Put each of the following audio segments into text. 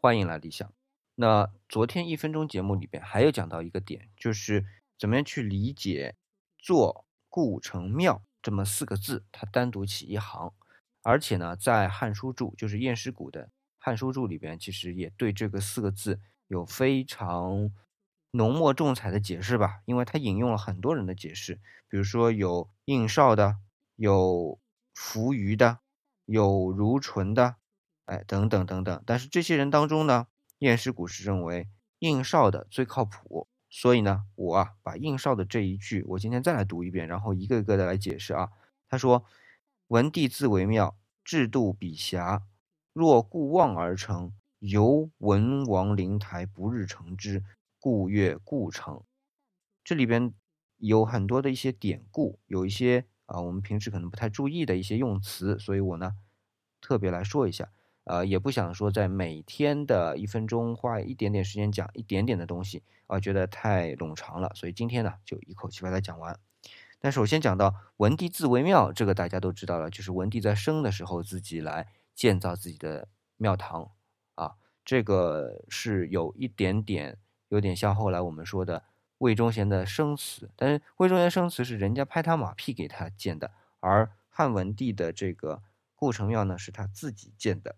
欢迎来理想。那昨天一分钟节目里边还有讲到一个点，就是怎么样去理解“做故城庙”这么四个字，它单独起一行，而且呢，在《汉书注》就是晏师古的《汉书注》里边，其实也对这个四个字有非常浓墨重彩的解释吧，因为它引用了很多人的解释，比如说有应少的，有扶余的。有如纯的，哎，等等等等。但是这些人当中呢，验尸古是认为应少的最靠谱，所以呢，我啊把应少的这一句，我今天再来读一遍，然后一个一个的来解释啊。他说：“文帝自为妙，制度比狭，若故望而成，由文王灵台不日成之，故曰故成。”这里边有很多的一些典故，有一些。啊，我们平时可能不太注意的一些用词，所以我呢特别来说一下。呃，也不想说在每天的一分钟花一点点时间讲一点点的东西啊，觉得太冗长了，所以今天呢就一口气把它讲完。那首先讲到文帝自为庙，这个大家都知道了，就是文帝在生的时候自己来建造自己的庙堂啊，这个是有一点点有点像后来我们说的。魏忠贤的生祠，但是魏忠贤生祠是人家拍他马屁给他建的，而汉文帝的这个故城庙呢是他自己建的，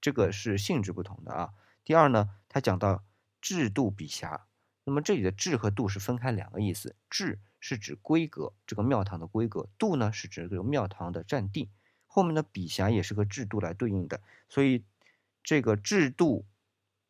这个是性质不同的啊。第二呢，他讲到制度比狭，那么这里的制和度是分开两个意思，制是指规格，这个庙堂的规格，度呢是指这个庙堂的占地，后面的比狭也是和制度来对应的，所以这个制度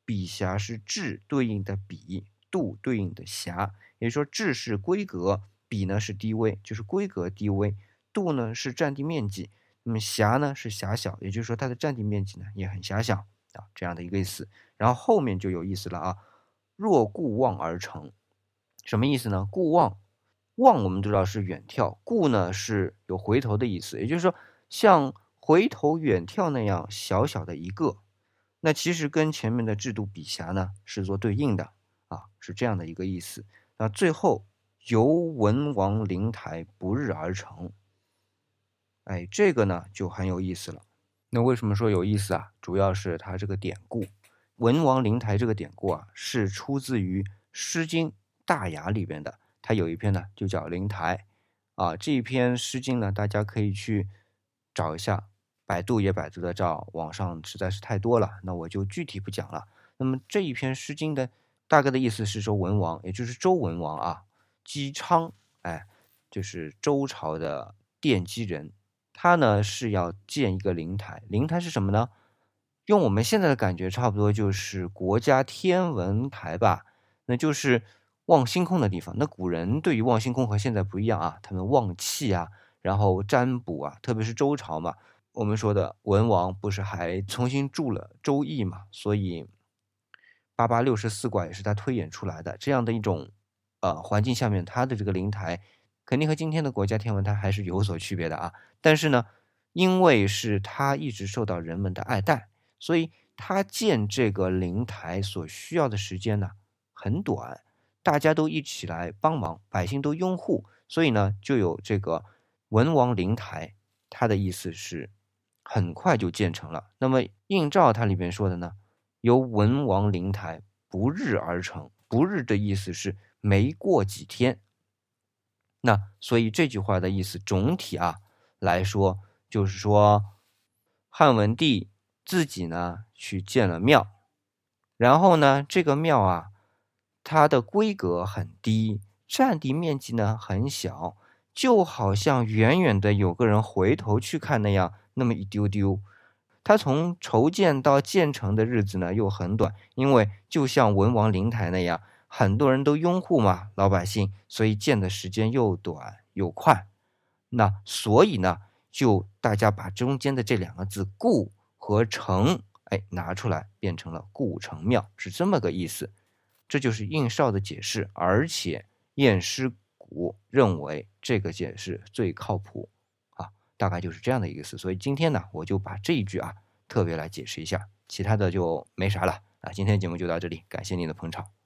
比狭是制对应的比。度对应的狭，也就是说制是规格，比呢是低微，就是规格低微；度呢是占地面积，那么狭呢是狭小，也就是说它的占地面积呢也很狭小啊，这样的一个意思。然后后面就有意思了啊，若故望而成，什么意思呢？故望，望我们知道是远眺，故呢是有回头的意思，也就是说像回头远眺那样小小的一个，那其实跟前面的制度比狭呢是做对应的。啊，是这样的一个意思。那最后由文王灵台不日而成，哎，这个呢就很有意思了。那为什么说有意思啊？主要是它这个典故，文王灵台这个典故啊，是出自于《诗经·大雅》里边的。它有一篇呢，就叫灵台。啊，这一篇《诗经》呢，大家可以去找一下，百度也百度得着，网上实在是太多了。那我就具体不讲了。那么这一篇《诗经》的。大概的意思是说，文王也就是周文王啊，姬昌，哎，就是周朝的奠基人，他呢是要建一个灵台。灵台是什么呢？用我们现在的感觉，差不多就是国家天文台吧，那就是望星空的地方。那古人对于望星空和现在不一样啊，他们望气啊，然后占卜啊，特别是周朝嘛，我们说的文王不是还重新铸了《周易》嘛，所以。八八六十四卦也是他推演出来的，这样的一种呃环境下面，他的这个灵台肯定和今天的国家天文台还是有所区别的啊。但是呢，因为是他一直受到人们的爱戴，所以他建这个灵台所需要的时间呢很短，大家都一起来帮忙，百姓都拥护，所以呢就有这个文王灵台。他的意思是很快就建成了。那么应照它里边说的呢？由文王灵台不日而成，不日的意思是没过几天。那所以这句话的意思，总体啊来说，就是说汉文帝自己呢去建了庙，然后呢这个庙啊，它的规格很低，占地面积呢很小，就好像远远的有个人回头去看那样，那么一丢丢。他从筹建到建成的日子呢又很短，因为就像文王灵台那样，很多人都拥护嘛，老百姓，所以建的时间又短又快。那所以呢，就大家把中间的这两个字“故”和“城”哎拿出来，变成了故城庙，是这么个意思。这就是应少的解释，而且晏师古认为这个解释最靠谱啊。大概就是这样的意思，所以今天呢，我就把这一句啊特别来解释一下，其他的就没啥了啊。今天节目就到这里，感谢您的捧场。